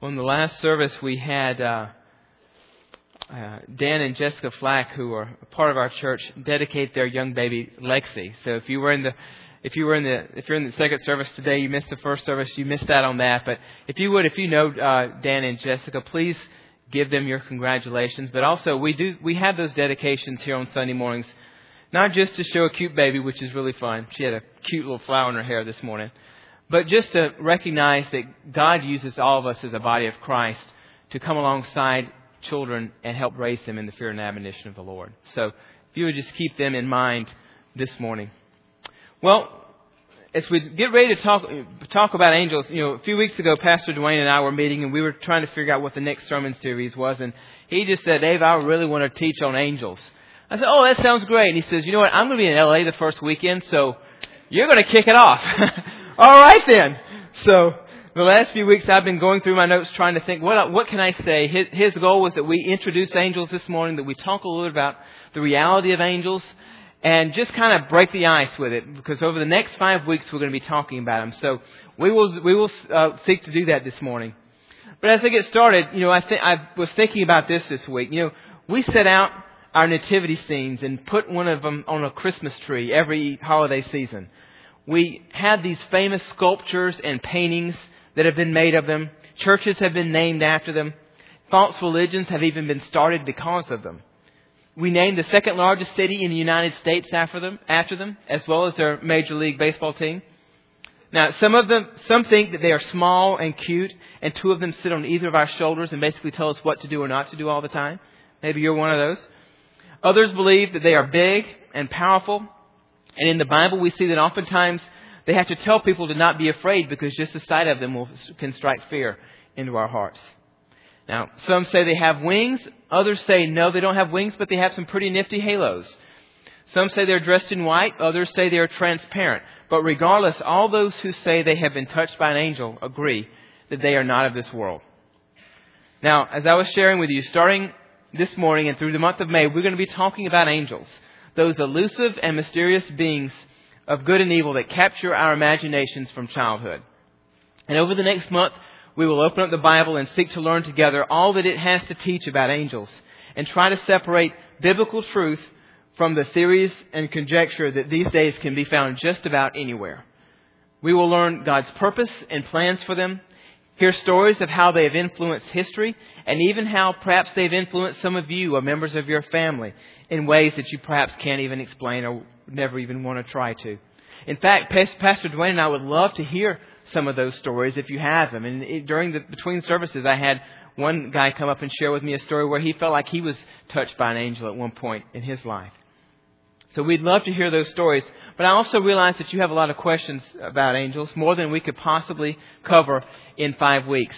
Well, in the last service, we had uh, uh, Dan and Jessica Flack, who are part of our church, dedicate their young baby Lexi. So if you were in the if you were in the if you're in the second service today, you missed the first service, you missed out on that. But if you would, if you know uh, Dan and Jessica, please give them your congratulations. But also, we do we have those dedications here on Sunday mornings, not just to show a cute baby, which is really fun. She had a cute little flower in her hair this morning but just to recognize that God uses all of us as a body of Christ to come alongside children and help raise them in the fear and admonition of the Lord. So if you would just keep them in mind this morning. Well, as we get ready to talk talk about angels, you know, a few weeks ago, Pastor Dwayne and I were meeting, and we were trying to figure out what the next sermon series was, and he just said, "Dave, I really want to teach on angels." I said, "Oh, that sounds great." And he says, "You know what? I'm going to be in LA the first weekend, so you're going to kick it off." All right then. So the last few weeks I've been going through my notes trying to think what what can I say. His, his goal was that we introduce angels this morning, that we talk a little bit about the reality of angels, and just kind of break the ice with it. Because over the next five weeks we're going to be talking about them. So we will we will uh, seek to do that this morning. But as I get started, you know, I th- I was thinking about this this week. You know, we set out our nativity scenes and put one of them on a Christmas tree every holiday season we had these famous sculptures and paintings that have been made of them. Churches have been named after them. False religions have even been started because of them. We named the second largest city in the United States after them, after them, as well as their Major League Baseball team. Now, some of them, some think that they are small and cute, and two of them sit on either of our shoulders and basically tell us what to do or not to do all the time. Maybe you're one of those. Others believe that they are big and powerful and in the Bible, we see that oftentimes they have to tell people to not be afraid because just the sight of them will, can strike fear into our hearts. Now, some say they have wings. Others say no, they don't have wings, but they have some pretty nifty halos. Some say they're dressed in white. Others say they are transparent. But regardless, all those who say they have been touched by an angel agree that they are not of this world. Now, as I was sharing with you, starting this morning and through the month of May, we're going to be talking about angels those elusive and mysterious beings of good and evil that capture our imaginations from childhood. And over the next month, we will open up the Bible and seek to learn together all that it has to teach about angels and try to separate biblical truth from the theories and conjecture that these days can be found just about anywhere. We will learn God's purpose and plans for them, hear stories of how they have influenced history, and even how perhaps they've influenced some of you or members of your family in ways that you perhaps can't even explain or never even want to try to. In fact, Pastor Dwayne and I would love to hear some of those stories if you have them. And during the between services, I had one guy come up and share with me a story where he felt like he was touched by an angel at one point in his life. So we'd love to hear those stories. But I also realize that you have a lot of questions about angels, more than we could possibly cover in five weeks.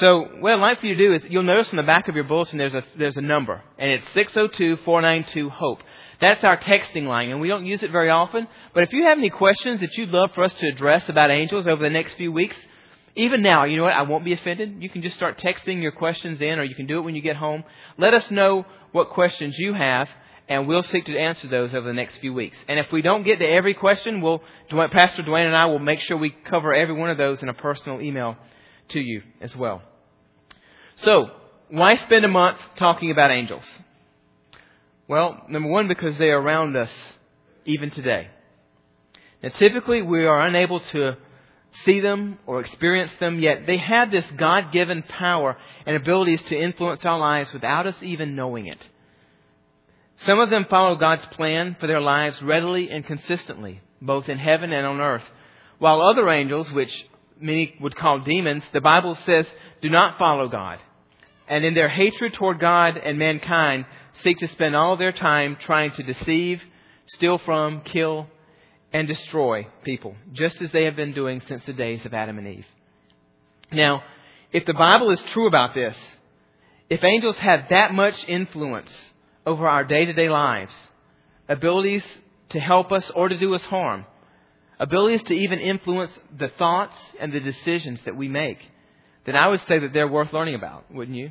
So what I'd like for you to do is you'll notice on the back of your bulletin there's a there's a number and it's 602-492 hope. That's our texting line and we don't use it very often, but if you have any questions that you'd love for us to address about angels over the next few weeks, even now, you know what? I won't be offended. You can just start texting your questions in or you can do it when you get home. Let us know what questions you have and we'll seek to answer those over the next few weeks. And if we don't get to every question, we'll Pastor Dwayne and I will make sure we cover every one of those in a personal email to you as well. So, why spend a month talking about angels? Well, number one, because they are around us even today. Now, typically we are unable to see them or experience them, yet they have this God given power and abilities to influence our lives without us even knowing it. Some of them follow God's plan for their lives readily and consistently, both in heaven and on earth, while other angels, which many would call demons, the Bible says do not follow God. And in their hatred toward God and mankind, seek to spend all their time trying to deceive, steal from, kill, and destroy people, just as they have been doing since the days of Adam and Eve. Now, if the Bible is true about this, if angels have that much influence over our day to day lives, abilities to help us or to do us harm, abilities to even influence the thoughts and the decisions that we make, then I would say that they're worth learning about, wouldn't you?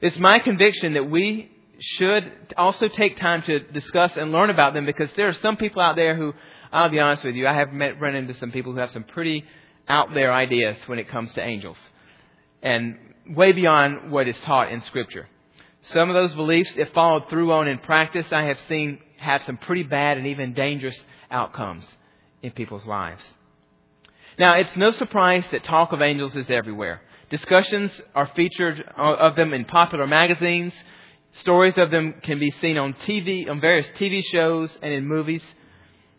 It's my conviction that we should also take time to discuss and learn about them because there are some people out there who, I'll be honest with you, I have met, run into some people who have some pretty out there ideas when it comes to angels. and way beyond what is taught in Scripture. Some of those beliefs, if followed through on in practice, I have seen have some pretty bad and even dangerous outcomes in people's lives. Now, it's no surprise that talk of angels is everywhere. Discussions are featured uh, of them in popular magazines. Stories of them can be seen on TV, on various TV shows and in movies.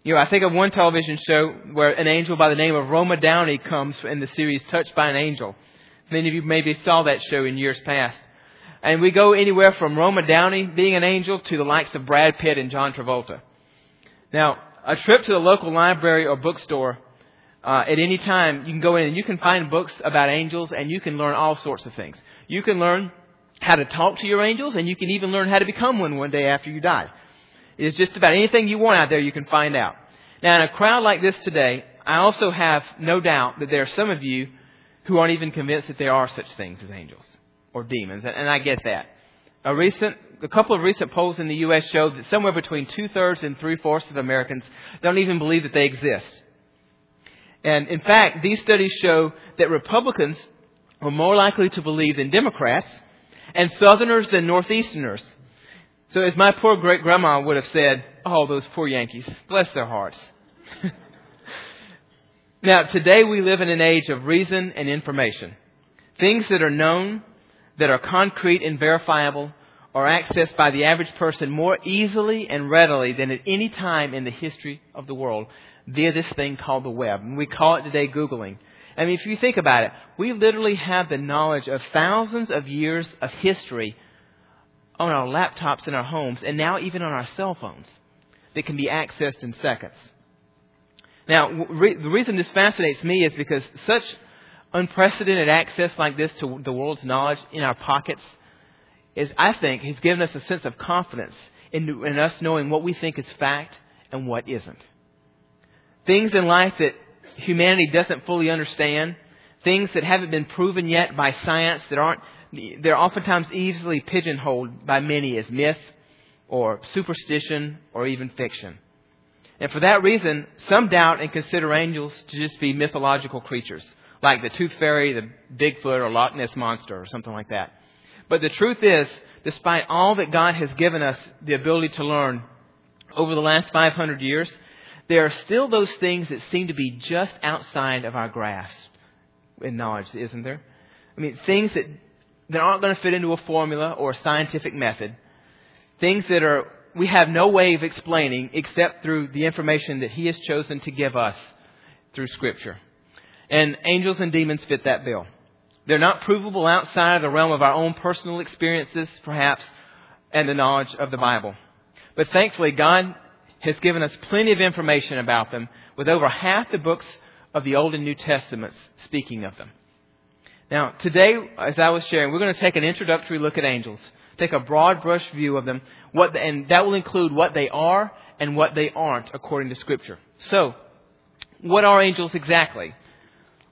You know, I think of one television show where an angel by the name of Roma Downey comes in the series Touched by an Angel. Many of you maybe saw that show in years past. And we go anywhere from Roma Downey being an angel to the likes of Brad Pitt and John Travolta. Now, a trip to the local library or bookstore uh, at any time, you can go in and you can find books about angels and you can learn all sorts of things. You can learn how to talk to your angels and you can even learn how to become one one day after you die. It's just about anything you want out there you can find out. Now, in a crowd like this today, I also have no doubt that there are some of you who aren't even convinced that there are such things as angels or demons, and I get that. A recent, a couple of recent polls in the U.S. showed that somewhere between two thirds and three fourths of Americans don't even believe that they exist. And in fact, these studies show that Republicans are more likely to believe than Democrats, and Southerners than Northeasterners. So, as my poor great grandma would have said, oh, those poor Yankees, bless their hearts. now, today we live in an age of reason and information. Things that are known that are concrete and verifiable are accessed by the average person more easily and readily than at any time in the history of the world via this thing called the web. And we call it today Googling. I mean, if you think about it, we literally have the knowledge of thousands of years of history on our laptops in our homes and now even on our cell phones that can be accessed in seconds. Now, re- the reason this fascinates me is because such unprecedented access like this to the world's knowledge in our pockets is, I think, has given us a sense of confidence in, in us knowing what we think is fact and what isn't. Things in life that humanity doesn't fully understand, things that haven't been proven yet by science that aren't, they're oftentimes easily pigeonholed by many as myth or superstition or even fiction. And for that reason, some doubt and consider angels to just be mythological creatures like the Tooth Fairy, the Bigfoot, or Loch Ness Monster, or something like that. But the truth is, despite all that God has given us the ability to learn over the last 500 years, there are still those things that seem to be just outside of our grasp in knowledge, isn't there? I mean, things that, that aren't going to fit into a formula or a scientific method. Things that are, we have no way of explaining except through the information that He has chosen to give us through Scripture. And angels and demons fit that bill. They're not provable outside of the realm of our own personal experiences, perhaps, and the knowledge of the Bible. But thankfully, God has given us plenty of information about them, with over half the books of the Old and New Testaments speaking of them. Now, today, as I was sharing, we're going to take an introductory look at angels, take a broad brush view of them, what, and that will include what they are and what they aren't according to Scripture. So, what are angels exactly?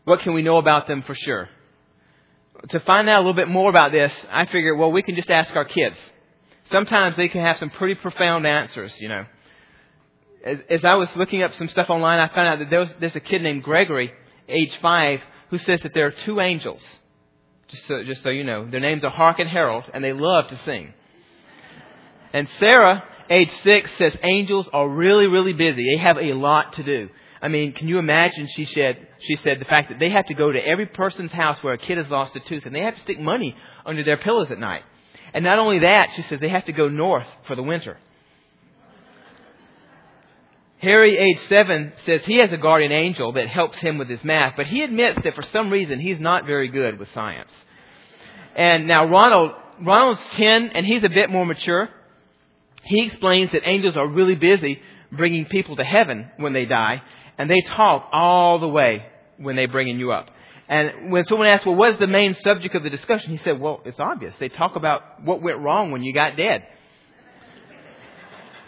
What can we know about them for sure? To find out a little bit more about this, I figured, well, we can just ask our kids. Sometimes they can have some pretty profound answers, you know. As, as I was looking up some stuff online, I found out that there was, there's a kid named Gregory, age five, who says that there are two angels. Just so, just so you know, their names are Hark and Harold, and they love to sing. And Sarah, age six, says angels are really, really busy. They have a lot to do. I mean, can you imagine? She said, she said the fact that they have to go to every person's house where a kid has lost a tooth, and they have to stick money under their pillows at night. And not only that, she says they have to go north for the winter. Harry, age seven, says he has a guardian angel that helps him with his math, but he admits that for some reason he's not very good with science. And now Ronald, Ronald's ten, and he's a bit more mature. He explains that angels are really busy bringing people to heaven when they die, and they talk all the way when they're bringing you up. And when someone asked, well, what is the main subject of the discussion? He said, well, it's obvious. They talk about what went wrong when you got dead.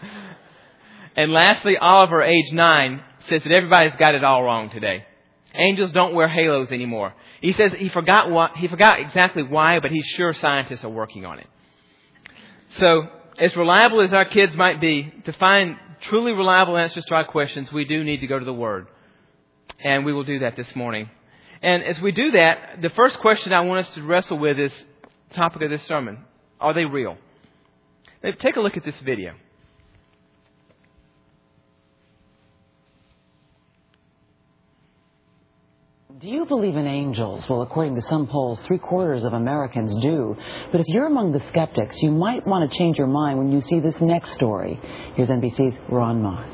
and lastly, Oliver, age nine, says that everybody's got it all wrong today. Angels don't wear halos anymore. He says he forgot what, he forgot exactly why, but he's sure scientists are working on it. So, as reliable as our kids might be, to find truly reliable answers to our questions, we do need to go to the Word. And we will do that this morning. And as we do that, the first question I want us to wrestle with is the topic of this sermon. Are they real? Now, take a look at this video. Do you believe in angels? Well, according to some polls, three quarters of Americans do. But if you're among the skeptics, you might want to change your mind when you see this next story. Here's NBC's Ron Mott.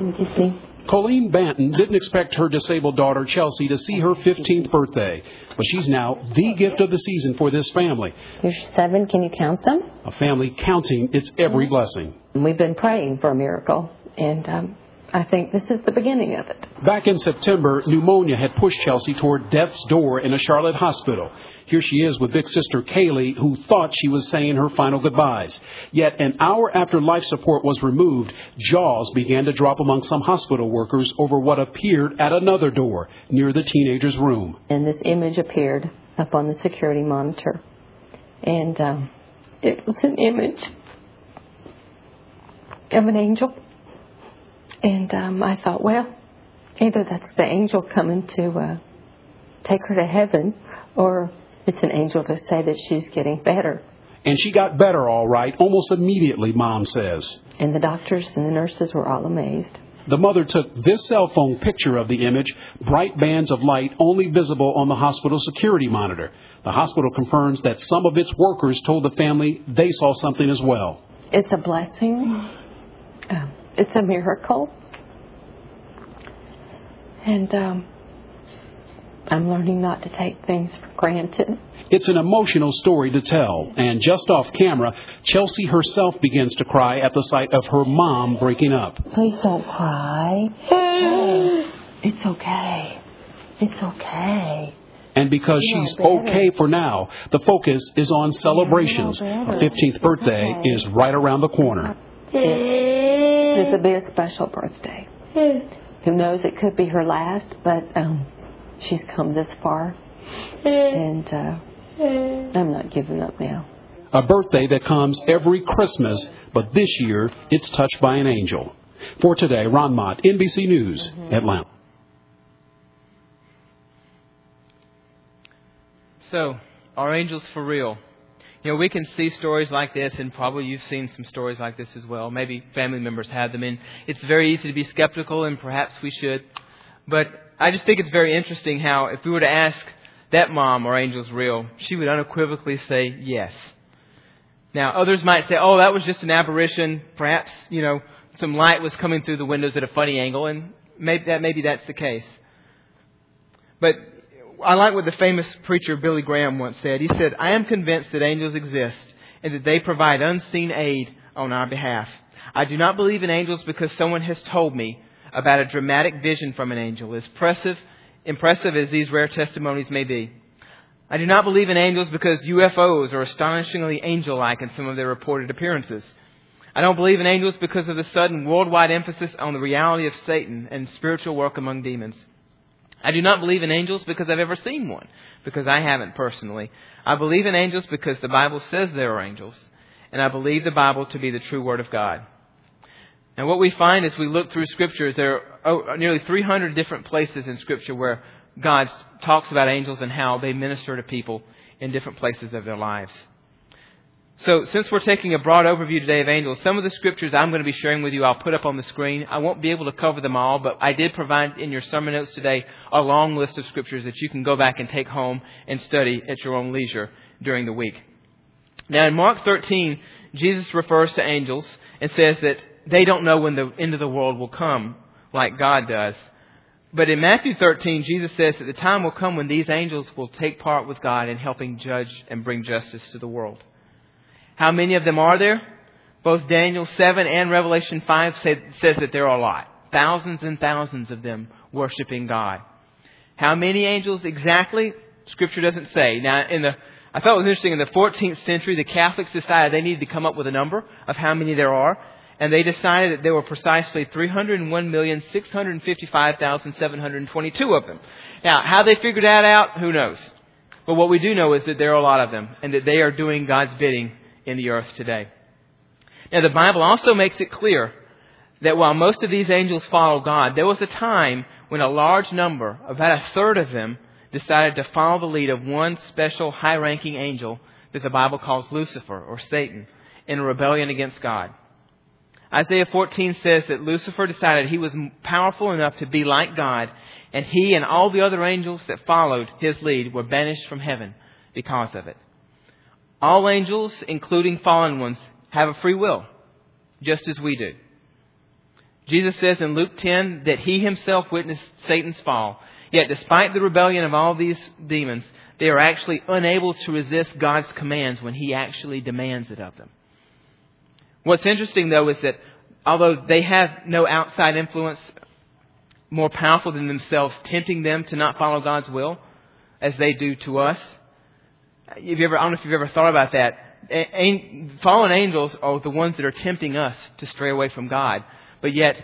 NBC. Colleen Banton didn't expect her disabled daughter Chelsea to see her 15th birthday, but she's now the gift of the season for this family. You're seven. Can you count them? A family counting its every blessing. We've been praying for a miracle, and um, I think this is the beginning of it. Back in September, pneumonia had pushed Chelsea toward death's door in a Charlotte hospital. Here she is with big sister Kaylee, who thought she was saying her final goodbyes. Yet an hour after life support was removed, jaws began to drop among some hospital workers over what appeared at another door near the teenager's room. And this image appeared up on the security monitor. And um, it was an image of an angel. And um, I thought, well, either that's the angel coming to uh, take her to heaven, or it's an angel to say that she's getting better. And she got better all right, almost immediately, Mom says. And the doctors and the nurses were all amazed. The mother took this cell phone picture of the image, bright bands of light only visible on the hospital security monitor. The hospital confirms that some of its workers told the family they saw something as well. It's a blessing. Um, it's a miracle. And um, I'm learning not to take things for granted. It's an emotional story to tell, and just off camera, Chelsea herself begins to cry at the sight of her mom breaking up. Please don't cry. Hey, it's okay. It's okay. And because she's okay for now, the focus is on celebrations. Her 15th birthday is right around the corner. This will be a special birthday. Who knows, it could be her last, but um, she's come this far. And uh, I'm not giving up now. A birthday that comes every Christmas, but this year it's touched by an angel. For today, Ron Mott, NBC News, mm-hmm. Atlanta. So, are angels for real? You know, we can see stories like this, and probably you've seen some stories like this as well. Maybe family members have them, and it's very easy to be skeptical, and perhaps we should. But I just think it's very interesting how, if we were to ask that mom, are angels real? She would unequivocally say yes. Now, others might say, oh, that was just an apparition. Perhaps, you know, some light was coming through the windows at a funny angle, and maybe that maybe that's the case. But I like what the famous preacher Billy Graham once said. He said, I am convinced that angels exist and that they provide unseen aid on our behalf. I do not believe in angels because someone has told me about a dramatic vision from an angel, as impressive, impressive as these rare testimonies may be. I do not believe in angels because UFOs are astonishingly angel like in some of their reported appearances. I don't believe in angels because of the sudden worldwide emphasis on the reality of Satan and spiritual work among demons. I do not believe in angels because I've ever seen one, because I haven't personally. I believe in angels because the Bible says there are angels, and I believe the Bible to be the true Word of God. And what we find as we look through Scripture is there are oh, nearly 300 different places in Scripture where God talks about angels and how they minister to people in different places of their lives. So, since we're taking a broad overview today of angels, some of the scriptures I'm going to be sharing with you I'll put up on the screen. I won't be able to cover them all, but I did provide in your sermon notes today a long list of scriptures that you can go back and take home and study at your own leisure during the week. Now, in Mark 13, Jesus refers to angels and says that they don't know when the end of the world will come like God does. But in Matthew 13, Jesus says that the time will come when these angels will take part with God in helping judge and bring justice to the world. How many of them are there? Both Daniel 7 and Revelation 5 say, says that there are a lot. Thousands and thousands of them worshiping God. How many angels exactly? Scripture doesn't say. Now, in the, I thought it was interesting, in the 14th century, the Catholics decided they needed to come up with a number of how many there are. And they decided that there were precisely 301,655,722 of them. Now, how they figured that out, who knows? But what we do know is that there are a lot of them, and that they are doing God's bidding in the earth today. Now, the Bible also makes it clear that while most of these angels follow God, there was a time when a large number, about a third of them, decided to follow the lead of one special high ranking angel that the Bible calls Lucifer or Satan in a rebellion against God. Isaiah 14 says that Lucifer decided he was powerful enough to be like God, and he and all the other angels that followed his lead were banished from heaven because of it. All angels, including fallen ones, have a free will, just as we do. Jesus says in Luke 10 that he himself witnessed Satan's fall. Yet, despite the rebellion of all these demons, they are actually unable to resist God's commands when he actually demands it of them. What's interesting, though, is that although they have no outside influence more powerful than themselves, tempting them to not follow God's will, as they do to us, if you ever, I don't know if you've ever thought about that. Fallen angels are the ones that are tempting us to stray away from God, but yet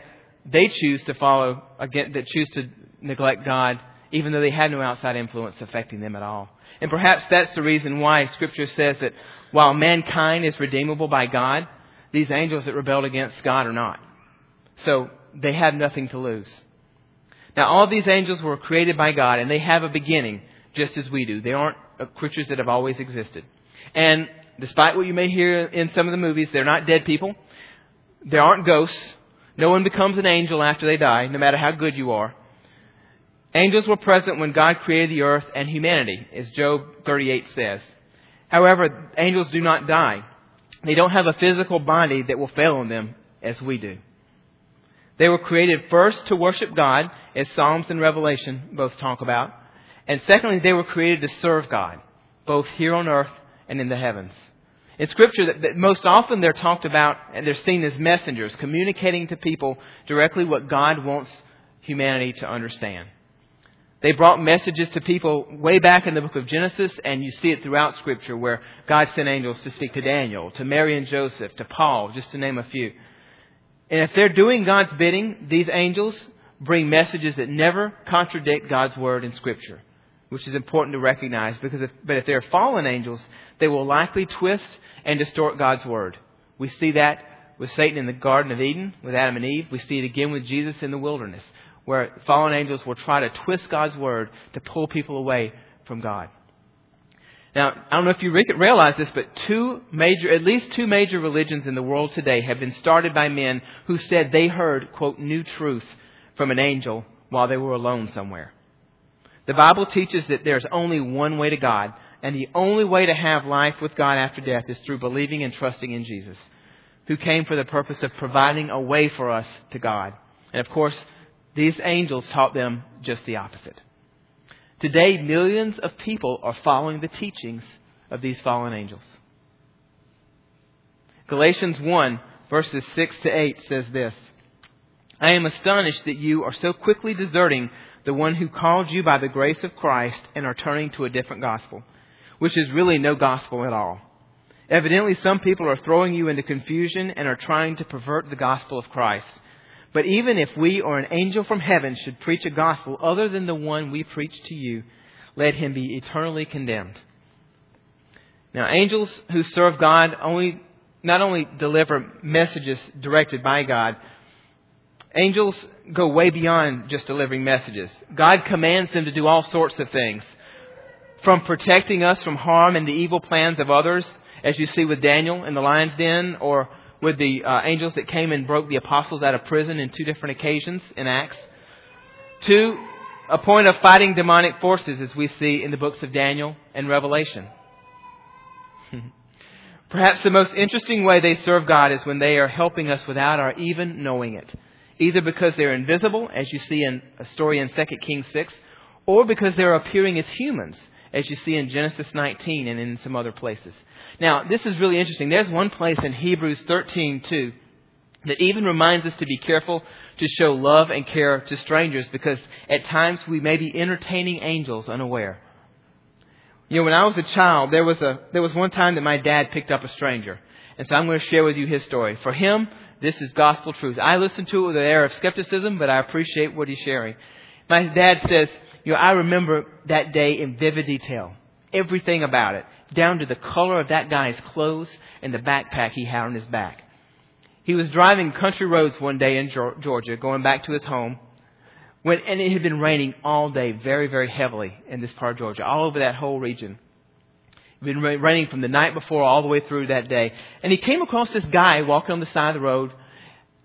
they choose to follow that choose to neglect God, even though they have no outside influence affecting them at all. And perhaps that's the reason why Scripture says that while mankind is redeemable by God, these angels that rebelled against God are not. So they have nothing to lose. Now, all these angels were created by God, and they have a beginning, just as we do. They aren't Uh, creatures that have always existed. And despite what you may hear in some of the movies, they're not dead people. There aren't ghosts. No one becomes an angel after they die, no matter how good you are. Angels were present when God created the earth and humanity, as Job 38 says. However, angels do not die. They don't have a physical body that will fail on them as we do. They were created first to worship God, as Psalms and Revelation both talk about. And secondly, they were created to serve God, both here on earth and in the heavens. In Scripture, that, that most often they're talked about and they're seen as messengers, communicating to people directly what God wants humanity to understand. They brought messages to people way back in the book of Genesis, and you see it throughout Scripture where God sent angels to speak to Daniel, to Mary and Joseph, to Paul, just to name a few. And if they're doing God's bidding, these angels bring messages that never contradict God's word in Scripture, which is important to recognize. Because if, but if they're fallen angels, they will likely twist and distort God's word. We see that with Satan in the Garden of Eden, with Adam and Eve. We see it again with Jesus in the wilderness where fallen angels will try to twist God's word to pull people away from God. Now, I don't know if you realize this, but two major, at least two major religions in the world today have been started by men who said they heard, quote, new truth from an angel while they were alone somewhere. The Bible teaches that there's only one way to God, and the only way to have life with God after death is through believing and trusting in Jesus, who came for the purpose of providing a way for us to God. And of course, these angels taught them just the opposite. Today, millions of people are following the teachings of these fallen angels. Galatians 1, verses 6 to 8 says this I am astonished that you are so quickly deserting the one who called you by the grace of Christ and are turning to a different gospel, which is really no gospel at all. Evidently, some people are throwing you into confusion and are trying to pervert the gospel of Christ. But even if we or an angel from heaven should preach a gospel other than the one we preach to you, let him be eternally condemned. Now, angels who serve God only, not only deliver messages directed by God, angels go way beyond just delivering messages. God commands them to do all sorts of things. From protecting us from harm and the evil plans of others, as you see with Daniel in the lion's den, or with the uh, angels that came and broke the apostles out of prison in two different occasions in Acts. To a point of fighting demonic forces, as we see in the books of Daniel and Revelation. Perhaps the most interesting way they serve God is when they are helping us without our even knowing it. Either because they're invisible, as you see in a story in 2 Kings 6, or because they're appearing as humans, as you see in Genesis 19 and in some other places. Now, this is really interesting. There's one place in Hebrews 13, too, that even reminds us to be careful to show love and care to strangers because at times we may be entertaining angels unaware. You know, when I was a child, there was a there was one time that my dad picked up a stranger. And so I'm going to share with you his story. For him, this is gospel truth. I listen to it with an air of skepticism, but I appreciate what he's sharing. My dad says, you know, I remember that day in vivid detail. Everything about it down to the color of that guy's clothes and the backpack he had on his back. He was driving country roads one day in Georgia, going back to his home, When, and it had been raining all day, very, very heavily in this part of Georgia, all over that whole region. Been raining from the night before all the way through that day. And he came across this guy walking on the side of the road,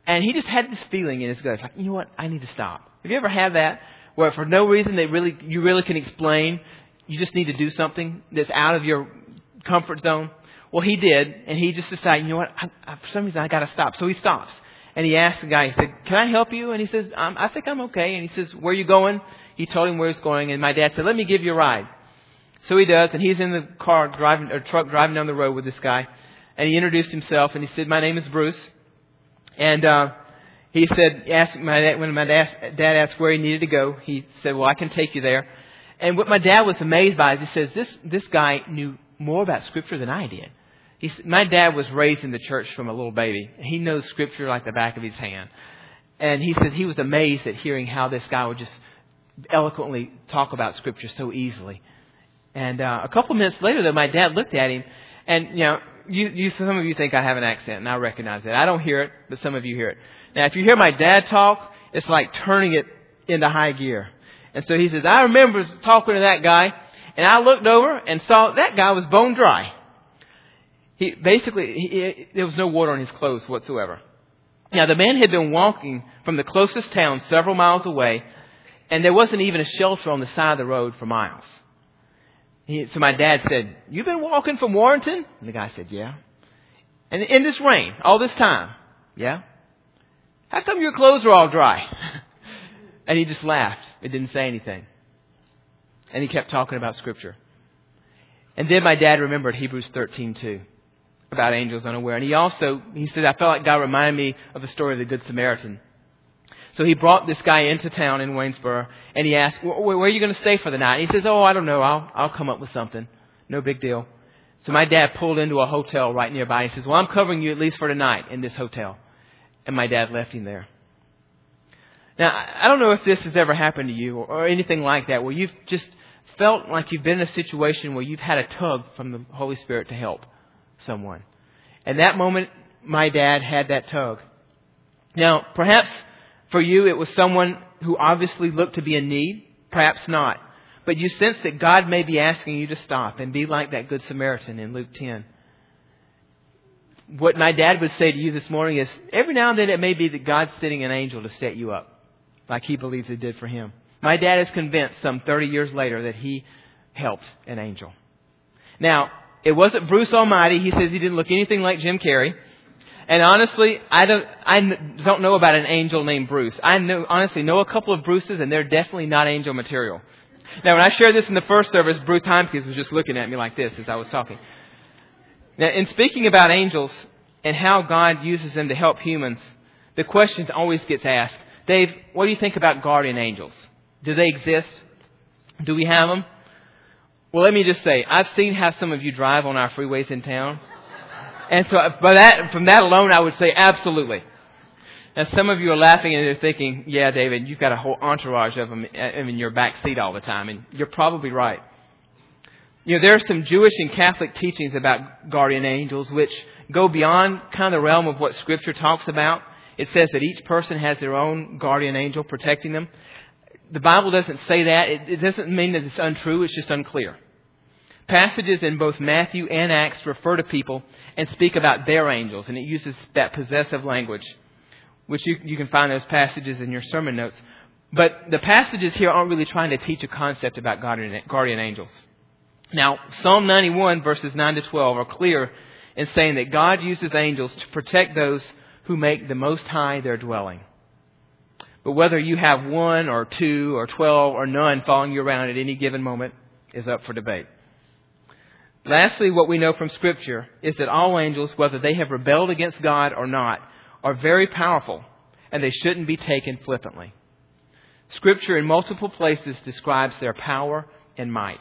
and he just had this feeling in his gut. Like, you know what? I need to stop. Have you ever had that? Where for no reason they really, you really can explain, you just need to do something that's out of your comfort zone? Well, he did, and he just decided, you know what? I, I, for some reason, I got to stop. So he stops and he asked the guy, he said, Can I help you? And he says, um, I think I'm okay. And he says, Where are you going? He told him where he's going, and my dad said, Let me give you a ride. So he does, and he's in the car driving, or truck driving down the road with this guy. And he introduced himself, and he said, My name is Bruce. And uh, he said, asked my dad, when my dad, asked where he needed to go, he said, Well, I can take you there. And what my dad was amazed by is he says, This, this guy knew more about Scripture than I did. He's, my dad was raised in the church from a little baby. He knows Scripture like the back of his hand. And he said he was amazed at hearing how this guy would just eloquently talk about Scripture so easily. And uh, a couple minutes later, though, my dad looked at him, and you know, you, you, some of you think I have an accent, and I recognize that. I don't hear it, but some of you hear it. Now, if you hear my dad talk, it's like turning it into high gear. And so he says, I remember talking to that guy, and I looked over and saw that guy was bone dry. He basically he, he, there was no water on his clothes whatsoever. Now the man had been walking from the closest town several miles away, and there wasn't even a shelter on the side of the road for miles. He, so my dad said, "You've been walking from Warrenton?" And the guy said, "Yeah." And in this rain, all this time, yeah. How come your clothes are all dry? and he just laughed. It didn't say anything. And he kept talking about Scripture. And then my dad remembered Hebrews 13 too about angels unaware. And he also, he said, I felt like God reminded me of the story of the Good Samaritan. So he brought this guy into town in Waynesboro, and he asked, where are you going to stay for the night? And he says, oh, I don't know. I'll, I'll come up with something. No big deal. So my dad pulled into a hotel right nearby. He says, well, I'm covering you at least for tonight in this hotel. And my dad left him there. Now, I don't know if this has ever happened to you or anything like that, where you've just felt like you've been in a situation where you've had a tug from the Holy Spirit to help someone. And that moment, my dad had that tug. Now, perhaps for you it was someone who obviously looked to be in need, perhaps not. But you sense that God may be asking you to stop and be like that Good Samaritan in Luke 10. What my dad would say to you this morning is every now and then it may be that God's sending an angel to set you up, like he believes it did for him. My dad is convinced some 30 years later that he helped an angel. Now, it wasn't Bruce Almighty. He says he didn't look anything like Jim Carrey. And honestly, I don't, I don't know about an angel named Bruce. I know, honestly know a couple of Bruces, and they're definitely not angel material. Now, when I shared this in the first service, Bruce Heimkes was just looking at me like this as I was talking. Now, in speaking about angels and how God uses them to help humans, the question always gets asked, Dave, what do you think about guardian angels? Do they exist? Do we have them? Well, let me just say, I've seen how some of you drive on our freeways in town. And so, uh, by that, from that alone, I would say absolutely. And some of you are laughing and they're thinking, yeah, David, you've got a whole entourage of them in your back seat all the time. And you're probably right. You know, there are some Jewish and Catholic teachings about guardian angels which go beyond kind of the realm of what Scripture talks about. It says that each person has their own guardian angel protecting them. The Bible doesn't say that. It, it doesn't mean that it's untrue. It's just unclear. Passages in both Matthew and Acts refer to people and speak about their angels, and it uses that possessive language, which you, you can find those passages in your sermon notes. But the passages here aren't really trying to teach a concept about guardian, guardian angels. Now, Psalm 91 verses 9 to 12 are clear in saying that God uses angels to protect those who make the Most High their dwelling. But whether you have one or two or twelve or none following you around at any given moment is up for debate. Lastly, what we know from Scripture is that all angels, whether they have rebelled against God or not, are very powerful, and they shouldn't be taken flippantly. Scripture in multiple places describes their power and might.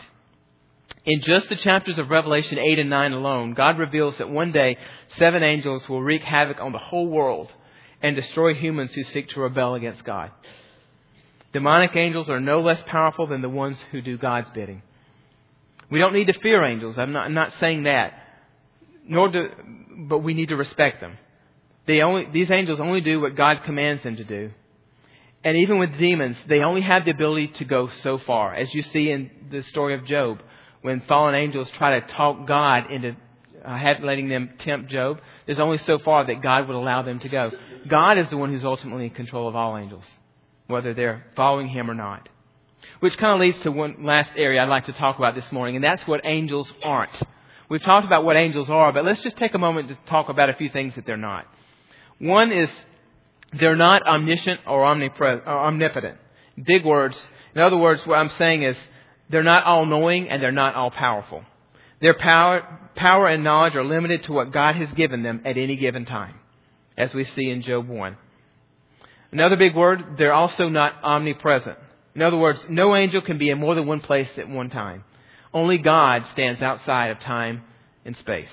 In just the chapters of Revelation 8 and 9 alone, God reveals that one day seven angels will wreak havoc on the whole world and destroy humans who seek to rebel against God. Demonic angels are no less powerful than the ones who do God's bidding. We don't need to fear angels. I'm not, I'm not saying that. Nor do, but we need to respect them. They only, these angels only do what God commands them to do. And even with demons, they only have the ability to go so far. As you see in the story of Job, when fallen angels try to talk God into uh, letting them tempt Job, there's only so far that God would allow them to go. God is the one who's ultimately in control of all angels, whether they're following Him or not. Which kind of leads to one last area I'd like to talk about this morning, and that's what angels aren't. We've talked about what angels are, but let's just take a moment to talk about a few things that they're not. One is they're not omniscient or, or omnipotent. Big words. In other words, what I'm saying is they're not all knowing and they're not all powerful. Their power, power and knowledge are limited to what God has given them at any given time, as we see in Job 1. Another big word, they're also not omnipresent. In other words, no angel can be in more than one place at one time. Only God stands outside of time and space.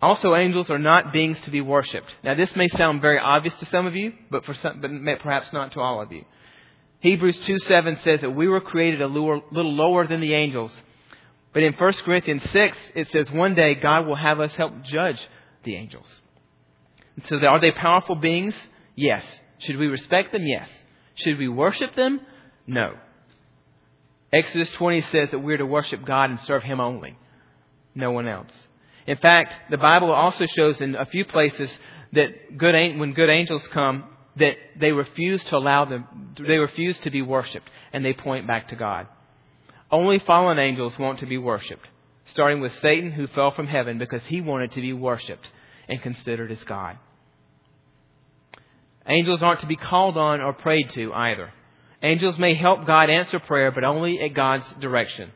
Also, angels are not beings to be worshipped. Now, this may sound very obvious to some of you, but for some, but perhaps not to all of you. Hebrews 2 7 says that we were created a little lower than the angels. But in 1 Corinthians 6, it says one day God will have us help judge the angels. So, are they powerful beings? Yes. Should we respect them? Yes. Should we worship them? No. Exodus 20 says that we're to worship God and serve Him only, no one else. In fact, the Bible also shows in a few places that good, when good angels come, that they refuse to allow them, they refuse to be worshipped, and they point back to God. Only fallen angels want to be worshipped, starting with Satan, who fell from heaven because he wanted to be worshipped and considered as God. Angels aren't to be called on or prayed to either. Angels may help God answer prayer, but only at God's direction.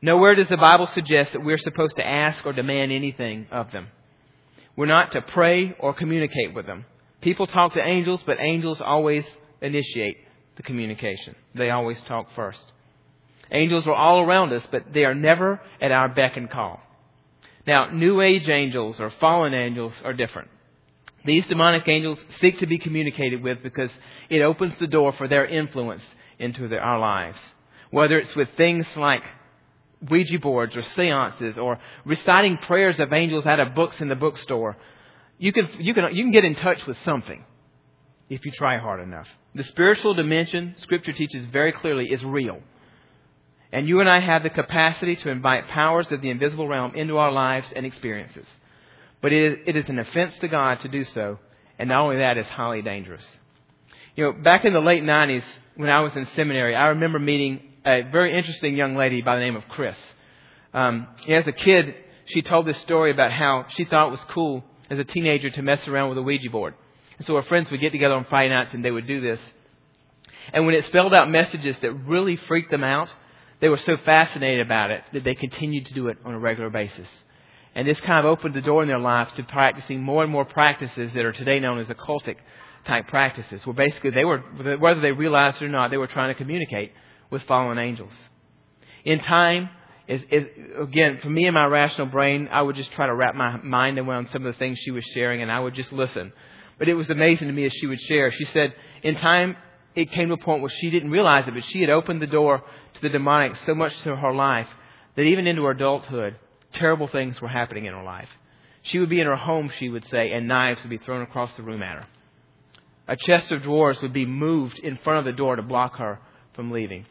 Nowhere does the Bible suggest that we're supposed to ask or demand anything of them. We're not to pray or communicate with them. People talk to angels, but angels always initiate the communication. They always talk first. Angels are all around us, but they are never at our beck and call. Now, New Age angels or fallen angels are different. These demonic angels seek to be communicated with because it opens the door for their influence into our lives. Whether it's with things like Ouija boards or seances or reciting prayers of angels out of books in the bookstore. You can, you can, you can get in touch with something if you try hard enough. The spiritual dimension, Scripture teaches very clearly, is real. And you and I have the capacity to invite powers of the invisible realm into our lives and experiences. But it is, it is an offense to God to do so, and not only that, it's highly dangerous. You know, back in the late 90s, when I was in seminary, I remember meeting a very interesting young lady by the name of Chris. Um, as a kid, she told this story about how she thought it was cool as a teenager to mess around with a Ouija board. And so her friends would get together on Friday nights and they would do this. And when it spelled out messages that really freaked them out, they were so fascinated about it that they continued to do it on a regular basis. And this kind of opened the door in their lives to practicing more and more practices that are today known as occultic type practices, where basically they were, whether they realized it or not, they were trying to communicate with fallen angels. In time, is, is, again, for me and my rational brain, I would just try to wrap my mind around some of the things she was sharing and I would just listen. But it was amazing to me as she would share. She said, in time, it came to a point where she didn't realize it, but she had opened the door to the demonic so much to her life that even into her adulthood, terrible things were happening in her life. She would be in her home, she would say, and knives would be thrown across the room at her. A chest of drawers would be moved in front of the door to block her from leaving.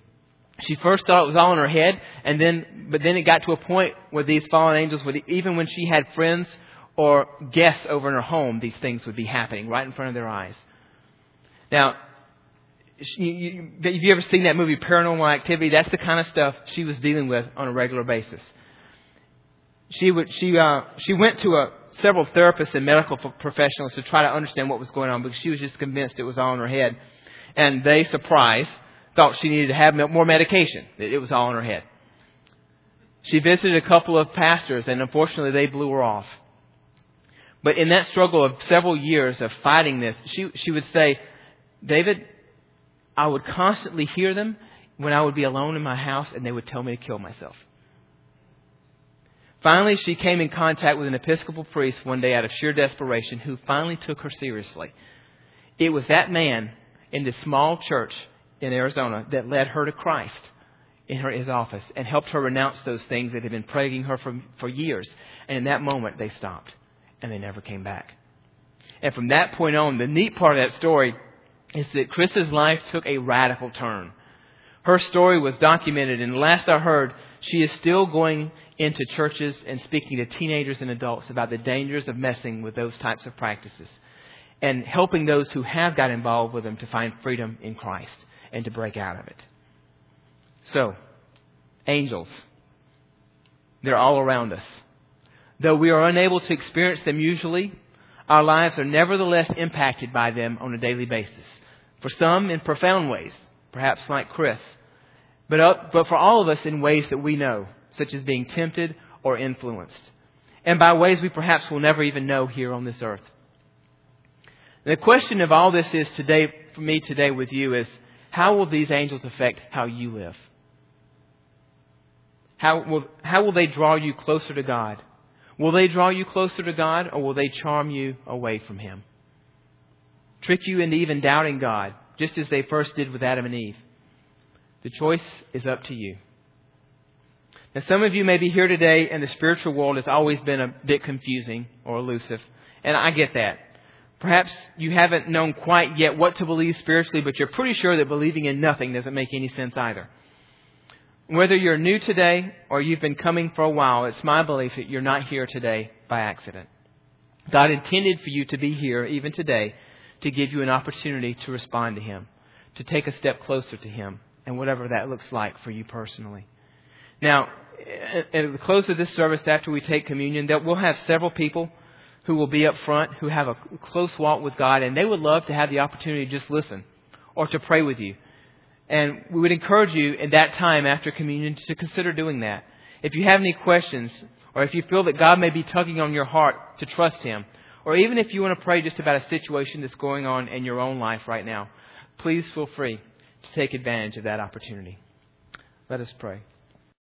She first thought it was all in her head, and then, but then it got to a point where these fallen angels would, even when she had friends or guests over in her home, these things would be happening right in front of their eyes. Now, have you ever seen that movie Paranormal Activity? That's the kind of stuff she was dealing with on a regular basis. She would, she, uh, she went to a, several therapists and medical professionals to try to understand what was going on because she was just convinced it was all in her head. And they, surprised, thought she needed to have more medication. It was all in her head. She visited a couple of pastors, and unfortunately, they blew her off. But in that struggle of several years of fighting this, she, she would say, David, I would constantly hear them when I would be alone in my house, and they would tell me to kill myself. Finally, she came in contact with an Episcopal priest one day out of sheer desperation who finally took her seriously. It was that man in this small church in Arizona that led her to Christ in her, his office and helped her renounce those things that had been plaguing her for, for years. And in that moment, they stopped and they never came back. And from that point on, the neat part of that story is that Chris's life took a radical turn. Her story was documented, and last I heard, she is still going into churches and speaking to teenagers and adults about the dangers of messing with those types of practices and helping those who have got involved with them to find freedom in Christ and to break out of it. So, angels. They're all around us. Though we are unable to experience them usually, our lives are nevertheless impacted by them on a daily basis. For some, in profound ways, perhaps like Chris, but, but for all of us in ways that we know, such as being tempted or influenced, and by ways we perhaps will never even know here on this earth. the question of all this is today, for me today with you, is how will these angels affect how you live? How will, how will they draw you closer to God? Will they draw you closer to God or will they charm you away from Him? Trick you into even doubting God, just as they first did with Adam and Eve. The choice is up to you. Now, some of you may be here today and the spiritual world has always been a bit confusing or elusive, and I get that. Perhaps you haven't known quite yet what to believe spiritually, but you're pretty sure that believing in nothing doesn't make any sense either. Whether you're new today or you've been coming for a while, it's my belief that you're not here today by accident. God intended for you to be here even today to give you an opportunity to respond to Him, to take a step closer to Him, and whatever that looks like for you personally. Now, at the close of this service, after we take communion, that we'll have several people who will be up front who have a close walk with God, and they would love to have the opportunity to just listen or to pray with you. And we would encourage you in that time after communion to consider doing that. If you have any questions, or if you feel that God may be tugging on your heart to trust Him, or even if you want to pray just about a situation that's going on in your own life right now, please feel free to take advantage of that opportunity. Let us pray.